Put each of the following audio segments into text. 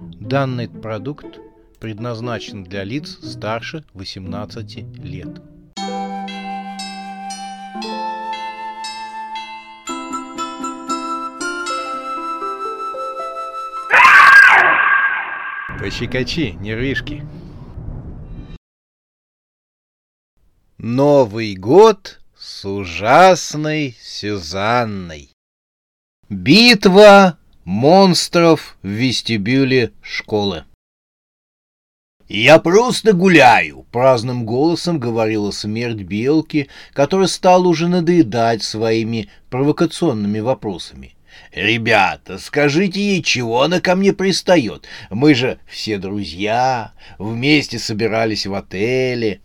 Данный продукт предназначен для лиц старше 18 лет. Пощекочи, нервишки. Новый год с ужасной Сюзанной. Битва монстров в вестибюле школы. «Я просто гуляю», — праздным голосом говорила смерть белки, которая стала уже надоедать своими провокационными вопросами. «Ребята, скажите ей, чего она ко мне пристает? Мы же все друзья, вместе собирались в отеле».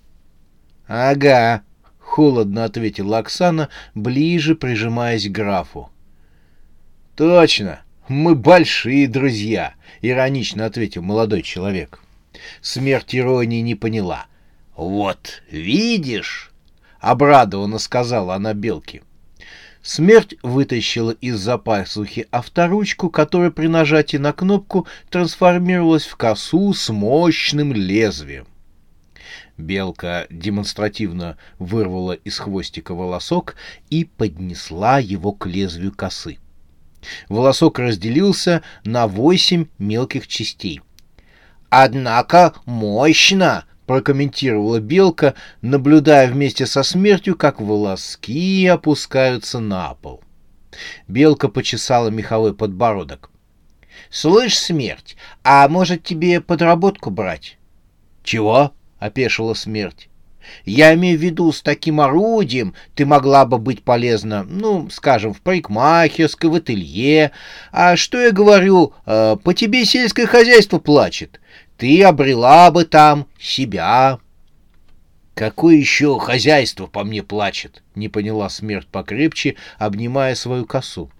«Ага», — холодно ответила Оксана, ближе прижимаясь к графу. «Точно, мы большие друзья», — иронично ответил молодой человек. Смерть иронии не поняла. «Вот, видишь?» — обрадованно сказала она Белке. Смерть вытащила из-за пасухи авторучку, которая при нажатии на кнопку трансформировалась в косу с мощным лезвием. Белка демонстративно вырвала из хвостика волосок и поднесла его к лезвию косы. Волосок разделился на восемь мелких частей. «Однако мощно!» — прокомментировала Белка, наблюдая вместе со смертью, как волоски опускаются на пол. Белка почесала меховой подбородок. «Слышь, смерть, а может тебе подработку брать?» «Чего?» — опешила смерть. Я имею в виду, с таким орудием ты могла бы быть полезна, ну, скажем, в парикмахерской, в ателье. А что я говорю, э, по тебе сельское хозяйство плачет. Ты обрела бы там себя. Какое еще хозяйство по мне плачет? Не поняла смерть покрепче, обнимая свою косу.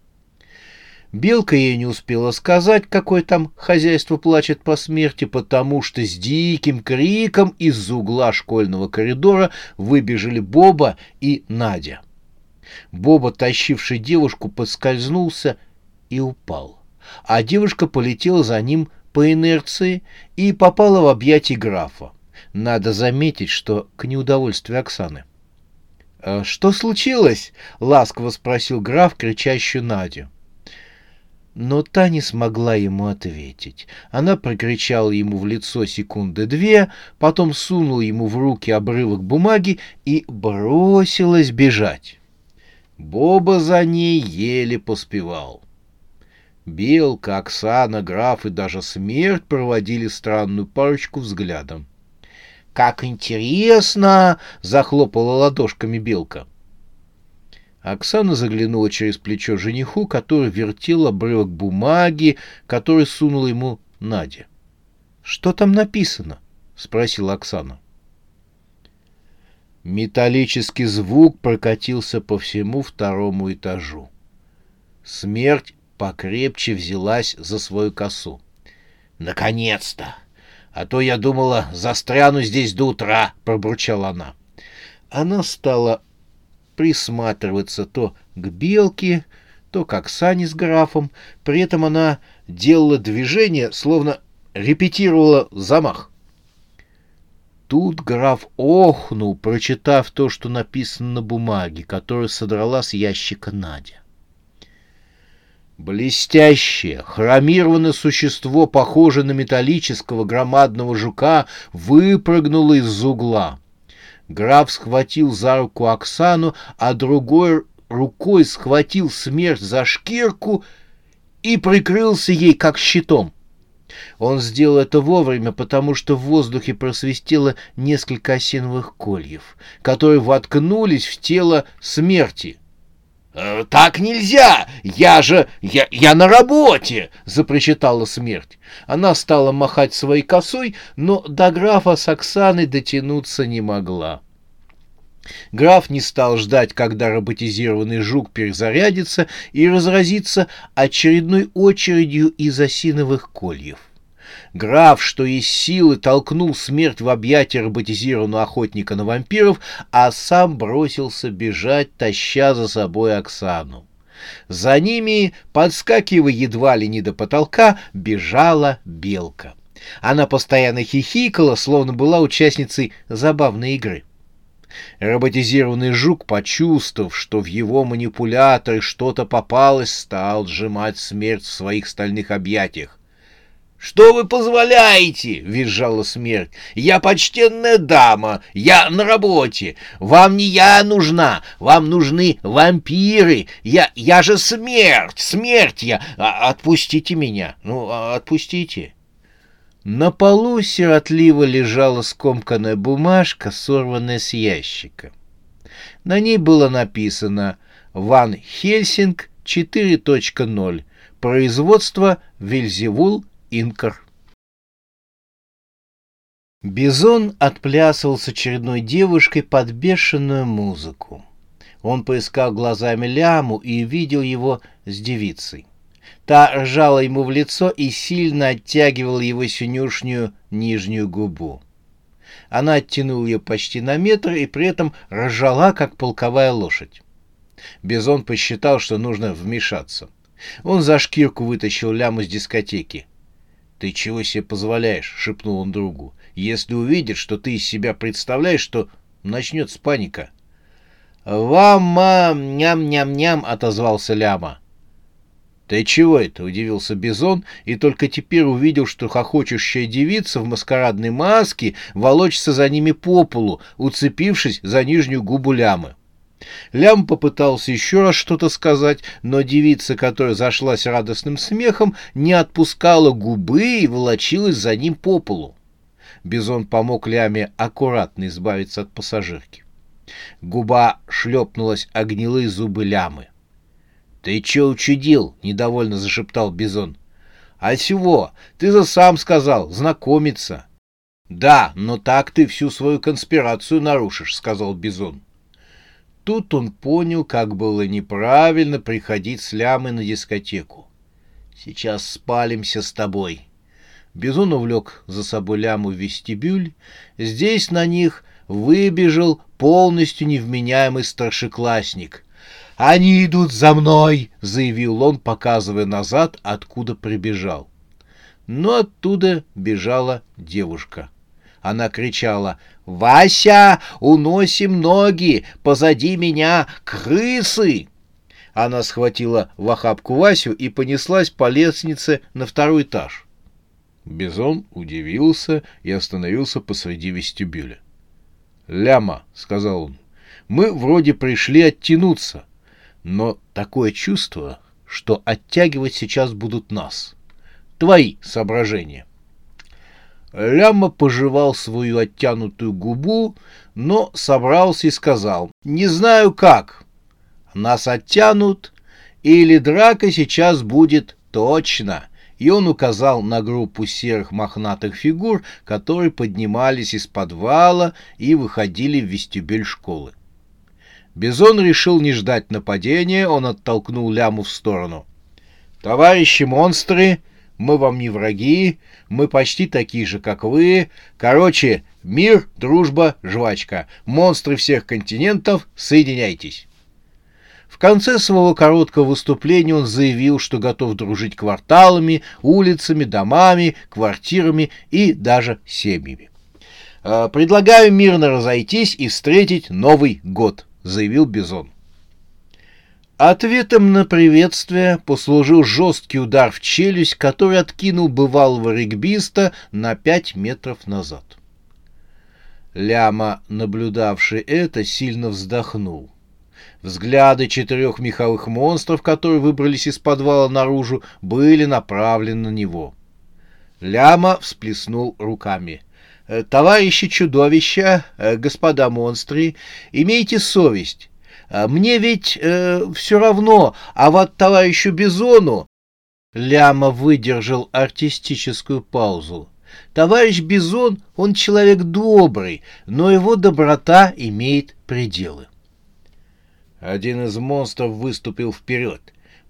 Белка ей не успела сказать, какое там хозяйство плачет по смерти, потому что с диким криком из угла школьного коридора выбежали Боба и Надя. Боба, тащивший девушку, поскользнулся и упал, а девушка полетела за ним по инерции и попала в объятия графа. Надо заметить, что к неудовольствию Оксаны. «Э, «Что случилось?» — ласково спросил граф кричащую Надю. Но та не смогла ему ответить. Она прокричала ему в лицо секунды две, потом сунула ему в руки обрывок бумаги и бросилась бежать. Боба за ней еле поспевал. Белка, Оксана, граф и даже смерть проводили странную парочку взглядом. «Как интересно!» — захлопала ладошками Белка. — Оксана заглянула через плечо жениху, который вертел обрывок бумаги, который сунула ему Надя. «Что там написано?» — спросила Оксана. Металлический звук прокатился по всему второму этажу. Смерть покрепче взялась за свою косу. «Наконец-то! А то я думала, застряну здесь до утра!» — пробурчала она. Она стала присматриваться то к белке, то к Оксане с графом. При этом она делала движение, словно репетировала замах. Тут граф охнул, прочитав то, что написано на бумаге, которую содрала с ящика Надя. Блестящее, хромированное существо, похожее на металлического громадного жука, выпрыгнуло из угла. Граф схватил за руку Оксану, а другой рукой схватил смерть за шкирку и прикрылся ей как щитом. Он сделал это вовремя, потому что в воздухе просвистело несколько осиновых кольев, которые воткнулись в тело смерти. «Э, «Так нельзя! Я же... Я, я на работе!» — запричитала смерть. Она стала махать своей косой, но до графа с Оксаной дотянуться не могла. Граф не стал ждать, когда роботизированный жук перезарядится и разразится очередной очередью из осиновых кольев. Граф, что есть силы, толкнул смерть в объятия роботизированного охотника на вампиров, а сам бросился бежать, таща за собой Оксану. За ними, подскакивая едва ли не до потолка, бежала белка. Она постоянно хихикала, словно была участницей забавной игры. Роботизированный жук, почувствовав, что в его манипуляторе что-то попалось, стал сжимать смерть в своих стальных объятиях. «Что вы позволяете?» — визжала смерть. «Я почтенная дама, я на работе. Вам не я нужна, вам нужны вампиры. Я, я же смерть, смерть я. А, отпустите меня, ну, а, отпустите». На полу сиротливо лежала скомканная бумажка, сорванная с ящика. На ней было написано «Ван Хельсинг 4.0. Производство Вельзевул Инкар». Бизон отплясывал с очередной девушкой под бешеную музыку. Он поискал глазами ляму и видел его с девицей. Та ржала ему в лицо и сильно оттягивала его синюшнюю нижнюю губу. Она оттянула ее почти на метр и при этом ржала, как полковая лошадь. Бизон посчитал, что нужно вмешаться. Он за шкирку вытащил ляму с дискотеки. «Ты чего себе позволяешь?» — шепнул он другу. «Если увидит, что ты из себя представляешь, то начнется паника». «Вам-ма, ням-ням-ням!» — отозвался ляма. «Ты чего это?» — удивился Бизон и только теперь увидел, что хохочущая девица в маскарадной маске волочится за ними по полу, уцепившись за нижнюю губу лямы. Лям попытался еще раз что-то сказать, но девица, которая зашлась радостным смехом, не отпускала губы и волочилась за ним по полу. Бизон помог Ляме аккуратно избавиться от пассажирки. Губа шлепнулась о гнилые зубы Лямы. «Ты че учудил?» — недовольно зашептал Бизон. «А чего? Ты же сам сказал, знакомиться». «Да, но так ты всю свою конспирацию нарушишь», — сказал Бизон. Тут он понял, как было неправильно приходить с лямой на дискотеку. «Сейчас спалимся с тобой». Бизон увлек за собой ляму в вестибюль. Здесь на них выбежал полностью невменяемый старшеклассник. «Они идут за мной!» — заявил он, показывая назад, откуда прибежал. Но оттуда бежала девушка. Она кричала «Вася, уносим ноги! Позади меня крысы!» Она схватила в охапку Васю и понеслась по лестнице на второй этаж. Бизон удивился и остановился посреди вестибюля. «Ляма», — сказал он, — «мы вроде пришли оттянуться, но такое чувство, что оттягивать сейчас будут нас. Твои соображения. Ляма пожевал свою оттянутую губу, но собрался и сказал, «Не знаю как. Нас оттянут, или драка сейчас будет точно». И он указал на группу серых мохнатых фигур, которые поднимались из подвала и выходили в вестибюль школы. Бизон решил не ждать нападения, он оттолкнул ляму в сторону. «Товарищи монстры, мы вам не враги, мы почти такие же, как вы. Короче, мир, дружба, жвачка. Монстры всех континентов, соединяйтесь!» В конце своего короткого выступления он заявил, что готов дружить кварталами, улицами, домами, квартирами и даже семьями. «Э, «Предлагаю мирно разойтись и встретить Новый год», заявил Бизон. Ответом на приветствие послужил жесткий удар в челюсть, который откинул бывалого регбиста на пять метров назад. Ляма, наблюдавший это, сильно вздохнул. Взгляды четырех меховых монстров, которые выбрались из подвала наружу, были направлены на него. Ляма всплеснул руками. Э, товарищи чудовища, э, господа монстры, имейте совесть. Э, мне ведь э, все равно, а вот товарищу Бизону... Ляма выдержал артистическую паузу. Товарищ Бизон, он человек добрый, но его доброта имеет пределы. Один из монстров выступил вперед.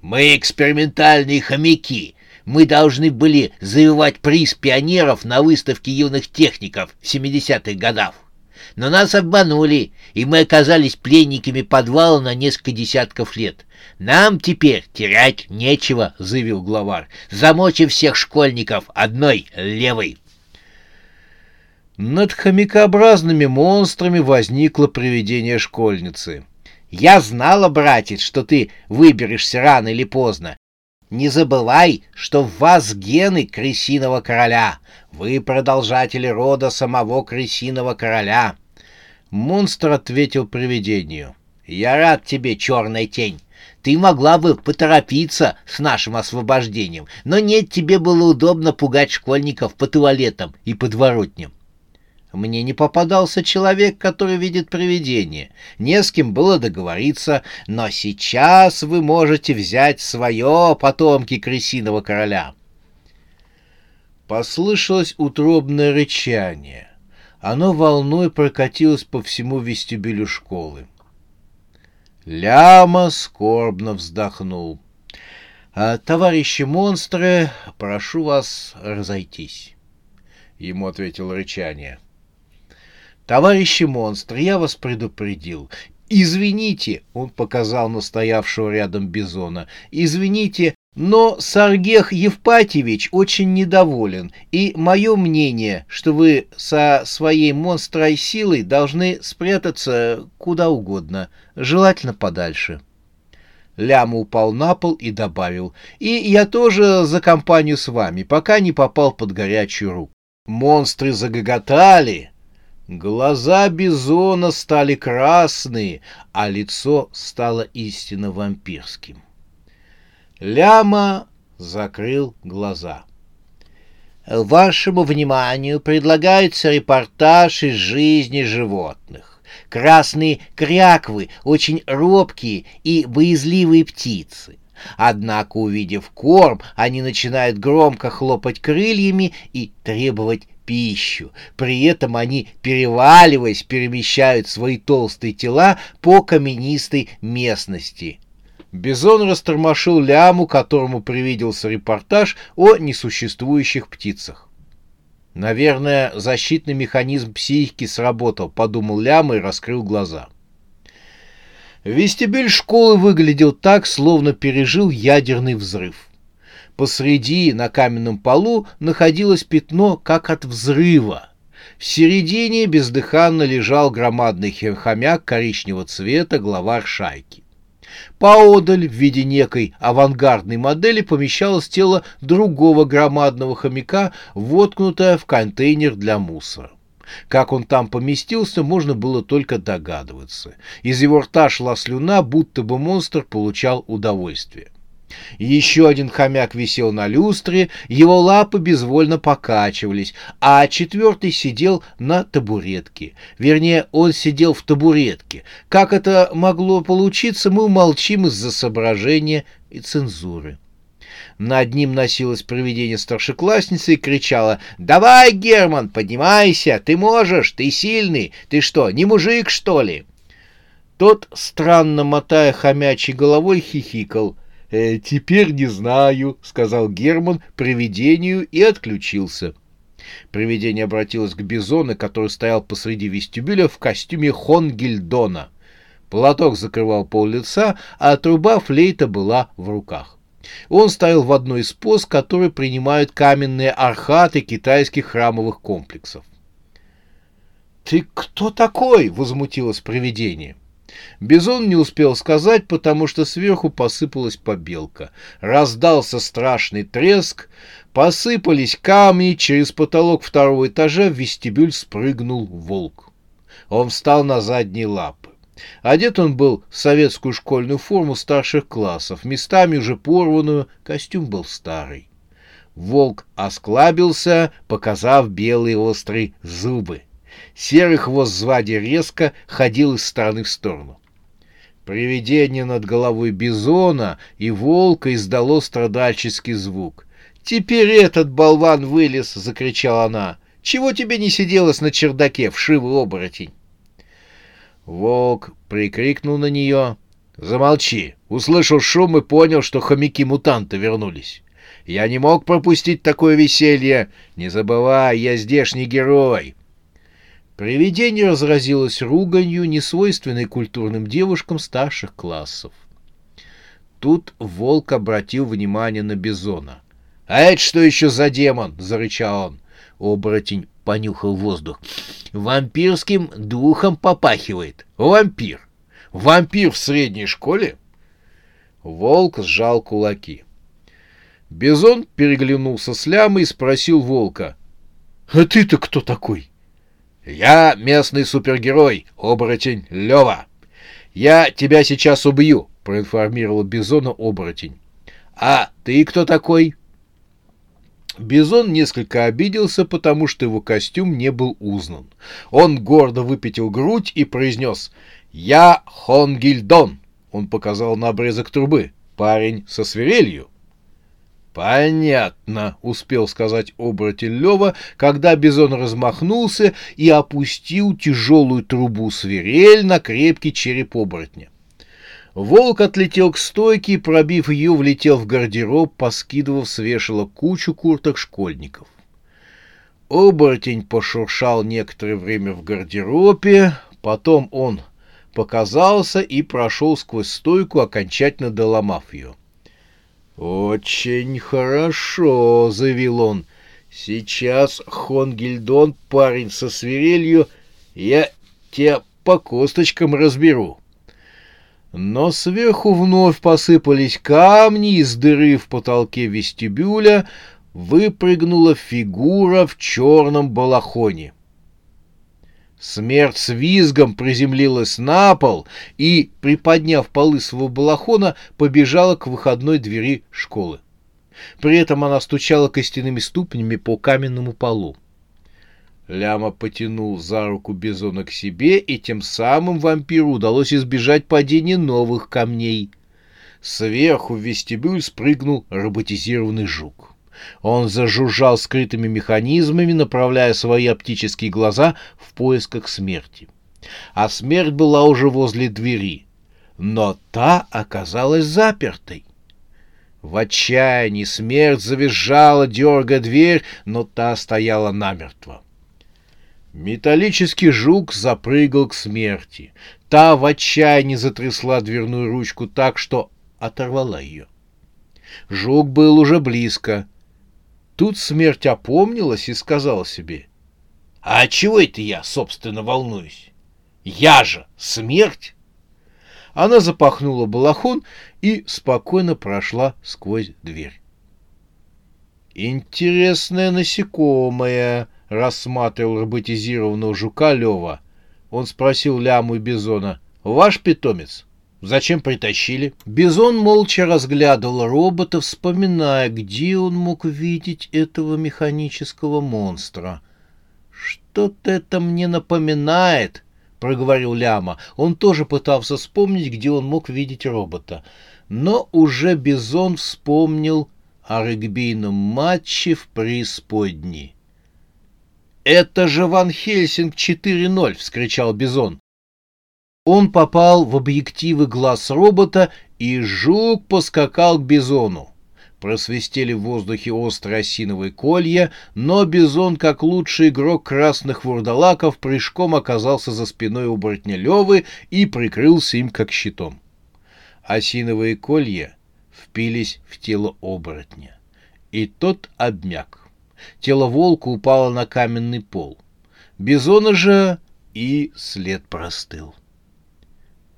«Мы экспериментальные хомяки мы должны были завоевать приз пионеров на выставке юных техников в 70-х годах. Но нас обманули, и мы оказались пленниками подвала на несколько десятков лет. Нам теперь терять нечего, заявил главарь. Замочим всех школьников одной левой. Над хомякообразными монстрами возникло привидение школьницы. «Я знала, братец, что ты выберешься рано или поздно. Не забывай, что в вас гены крысиного короля. Вы продолжатели рода самого крысиного короля». Монстр ответил привидению. «Я рад тебе, черная тень. Ты могла бы поторопиться с нашим освобождением, но нет, тебе было удобно пугать школьников по туалетам и подворотням. Мне не попадался человек, который видит привидение. Не с кем было договориться, но сейчас вы можете взять свое, потомки крысиного короля. Послышалось утробное рычание. Оно волной прокатилось по всему вестибюлю школы. Ляма скорбно вздохнул. «А, «Товарищи монстры, прошу вас разойтись», — ему ответило рычание. «Товарищи монстры, я вас предупредил. Извините», — он показал настоявшего рядом бизона, «извините, но Саргех Евпатьевич очень недоволен, и мое мнение, что вы со своей монстрой силой должны спрятаться куда угодно, желательно подальше». Ляма упал на пол и добавил, «И я тоже за компанию с вами, пока не попал под горячую руку». Монстры загоготали, Глаза бизона стали красные, а лицо стало истинно вампирским. Ляма закрыл глаза. Вашему вниманию предлагается репортаж из жизни животных. Красные кряквы очень робкие и боязливые птицы. Однако, увидев корм, они начинают громко хлопать крыльями и требовать пищу. При этом они, переваливаясь, перемещают свои толстые тела по каменистой местности. Бизон растормошил ляму, которому привиделся репортаж о несуществующих птицах. «Наверное, защитный механизм психики сработал», — подумал Ляма и раскрыл глаза. Вестибюль школы выглядел так, словно пережил ядерный взрыв. Посреди на каменном полу находилось пятно, как от взрыва. В середине бездыханно лежал громадный хомяк коричневого цвета, главарь шайки. Поодаль в виде некой авангардной модели помещалось тело другого громадного хомяка, воткнутое в контейнер для мусора. Как он там поместился, можно было только догадываться. Из его рта шла слюна, будто бы монстр получал удовольствие. Еще один хомяк висел на люстре, его лапы безвольно покачивались, а четвертый сидел на табуретке. Вернее, он сидел в табуретке. Как это могло получиться, мы умолчим из-за соображения и цензуры. Над ним носилось провидение старшеклассницы и кричала «Давай, Герман, поднимайся! Ты можешь! Ты сильный! Ты что, не мужик, что ли?» Тот, странно мотая хомячей головой, хихикал — «Э, «Теперь не знаю», — сказал Герман привидению и отключился. Привидение обратилось к Бизону, который стоял посреди вестибюля в костюме Хонгельдона. Платок закрывал пол лица, а труба флейта была в руках. Он стоял в одной из поз, которые принимают каменные архаты китайских храмовых комплексов. «Ты кто такой?» — возмутилось привидение. Бизон не успел сказать, потому что сверху посыпалась побелка. Раздался страшный треск, посыпались камни, через потолок второго этажа в вестибюль спрыгнул волк. Он встал на задние лапы. Одет он был в советскую школьную форму старших классов, местами уже порванную, костюм был старый. Волк осклабился, показав белые острые зубы. Серый хвост звади резко ходил из стороны в сторону. Привидение над головой бизона и волка издало страдальческий звук. «Теперь этот болван вылез!» — закричала она. «Чего тебе не сиделось на чердаке, вшивый оборотень?» Волк прикрикнул на нее. «Замолчи!» Услышал шум и понял, что хомяки-мутанты вернулись. «Я не мог пропустить такое веселье! Не забывай, я здешний герой!» Привидение разразилось руганью, несвойственной культурным девушкам старших классов. Тут волк обратил внимание на Бизона. «А это что еще за демон?» — зарычал он. Оборотень понюхал воздух. «Вампирским духом попахивает. Вампир! Вампир в средней школе?» Волк сжал кулаки. Бизон переглянулся с лямой и спросил волка. «А ты-то кто такой?» «Я местный супергерой, оборотень Лева. Я тебя сейчас убью», — проинформировал Бизона оборотень. «А ты кто такой?» Бизон несколько обиделся, потому что его костюм не был узнан. Он гордо выпятил грудь и произнес «Я Хон Гильдон!» Он показал на обрезок трубы. «Парень со свирелью». «Понятно», — успел сказать оборотень Лева, когда Бизон размахнулся и опустил тяжелую трубу свирель на крепкий череп оборотня. Волк отлетел к стойке и, пробив ее, влетел в гардероб, поскидывав с вешала кучу курток школьников. Оборотень пошуршал некоторое время в гардеробе, потом он показался и прошел сквозь стойку, окончательно доломав ее. «Очень хорошо», — заявил он. «Сейчас, Хонгельдон, парень со свирелью, я тебя по косточкам разберу». Но сверху вновь посыпались камни, из дыры в потолке вестибюля выпрыгнула фигура в черном балахоне. Смерть с визгом приземлилась на пол и, приподняв полы своего балахона, побежала к выходной двери школы. При этом она стучала костяными ступнями по каменному полу. Ляма потянул за руку Бизона к себе, и тем самым вампиру удалось избежать падения новых камней. Сверху в вестибюль спрыгнул роботизированный жук. Он зажужжал скрытыми механизмами, направляя свои оптические глаза в поисках смерти. А смерть была уже возле двери, но та оказалась запертой. В отчаянии смерть завизжала, дергая дверь, но та стояла намертво. Металлический жук запрыгал к смерти. Та в отчаянии затрясла дверную ручку так, что оторвала ее. Жук был уже близко. Тут смерть опомнилась и сказала себе, «А чего это я, собственно, волнуюсь? Я же смерть!» Она запахнула балахон и спокойно прошла сквозь дверь. «Интересное насекомое», — рассматривал роботизированного жука Лева. Он спросил Ляму и Бизона. «Ваш питомец? Зачем притащили?» Бизон молча разглядывал робота, вспоминая, где он мог видеть этого механического монстра. «Что-то это мне напоминает», — проговорил Ляма. Он тоже пытался вспомнить, где он мог видеть робота. Но уже Бизон вспомнил о регбийном матче в преисподней. «Это же Ван Хельсинг 4.0!» — вскричал Бизон. Он попал в объективы глаз робота, и жук поскакал к Бизону. Просвистели в воздухе острые осиновые колья, но Бизон, как лучший игрок красных вурдалаков, прыжком оказался за спиной у оборотня Левы и прикрылся им как щитом. Осиновые колья впились в тело оборотня, и тот обмяк. Тело волка упало на каменный пол. Бизона же и след простыл.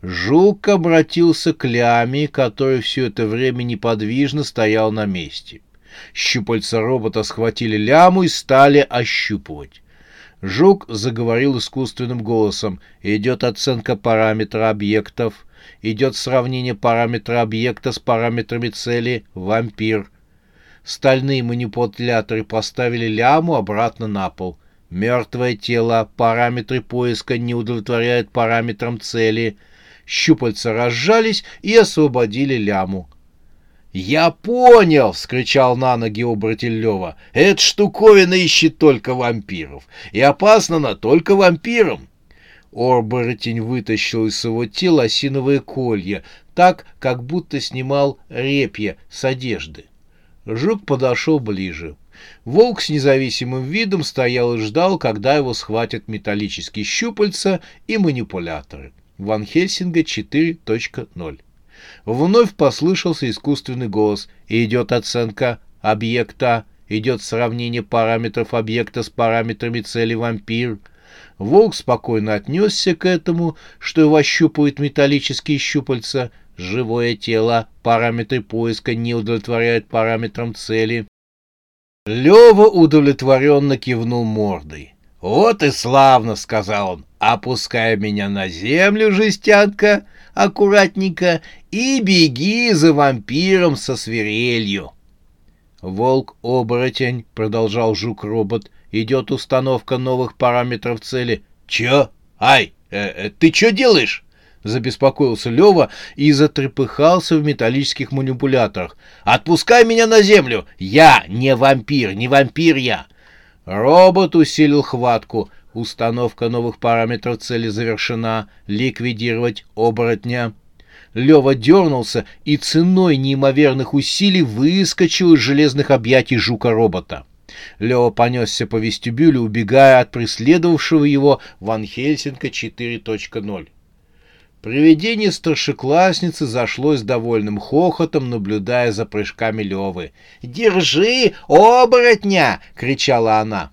Жук обратился к ляме, который все это время неподвижно стоял на месте. Щупальца робота схватили ляму и стали ощупывать. Жук заговорил искусственным голосом. Идет оценка параметра объектов. Идет сравнение параметра объекта с параметрами цели «вампир». Стальные манипуляторы поставили ляму обратно на пол. Мертвое тело, параметры поиска не удовлетворяют параметрам цели. Щупальца разжались и освободили ляму. «Я понял!» — вскричал на ноги оборотень Лева. «Эта штуковина ищет только вампиров. И опасна она только вампирам!» Оборотень вытащил из своего тела осиновые колья, так, как будто снимал репья с одежды. Жук подошел ближе. Волк с независимым видом стоял и ждал, когда его схватят металлические щупальца и манипуляторы. Ван Хельсинга 4.0. Вновь послышался искусственный голос. Идет оценка объекта, идет сравнение параметров объекта с параметрами цели вампир. Волк спокойно отнесся к этому, что его ощупывают металлические щупальца. Живое тело, параметры поиска не удовлетворяют параметрам цели. Лева удовлетворенно кивнул мордой. «Вот и славно!» — сказал он. «Опускай меня на землю, жестянка, аккуратненько, и беги за вампиром со свирелью!» «Волк-оборотень», — продолжал жук-робот, — «идет установка новых параметров цели». «Чё? Ай, э -э, ты чё делаешь?» Забеспокоился Лева и затрепыхался в металлических манипуляторах. «Отпускай меня на землю! Я не вампир, не вампир я!» Робот усилил хватку. Установка новых параметров цели завершена. Ликвидировать оборотня. Лева дернулся и ценой неимоверных усилий выскочил из железных объятий жука-робота. Лева понесся по вестибюлю, убегая от преследовавшего его Ван Хельсинка 4.0. Привидение старшеклассницы зашлось довольным хохотом, наблюдая за прыжками Левы. «Держи, оборотня!» — кричала она.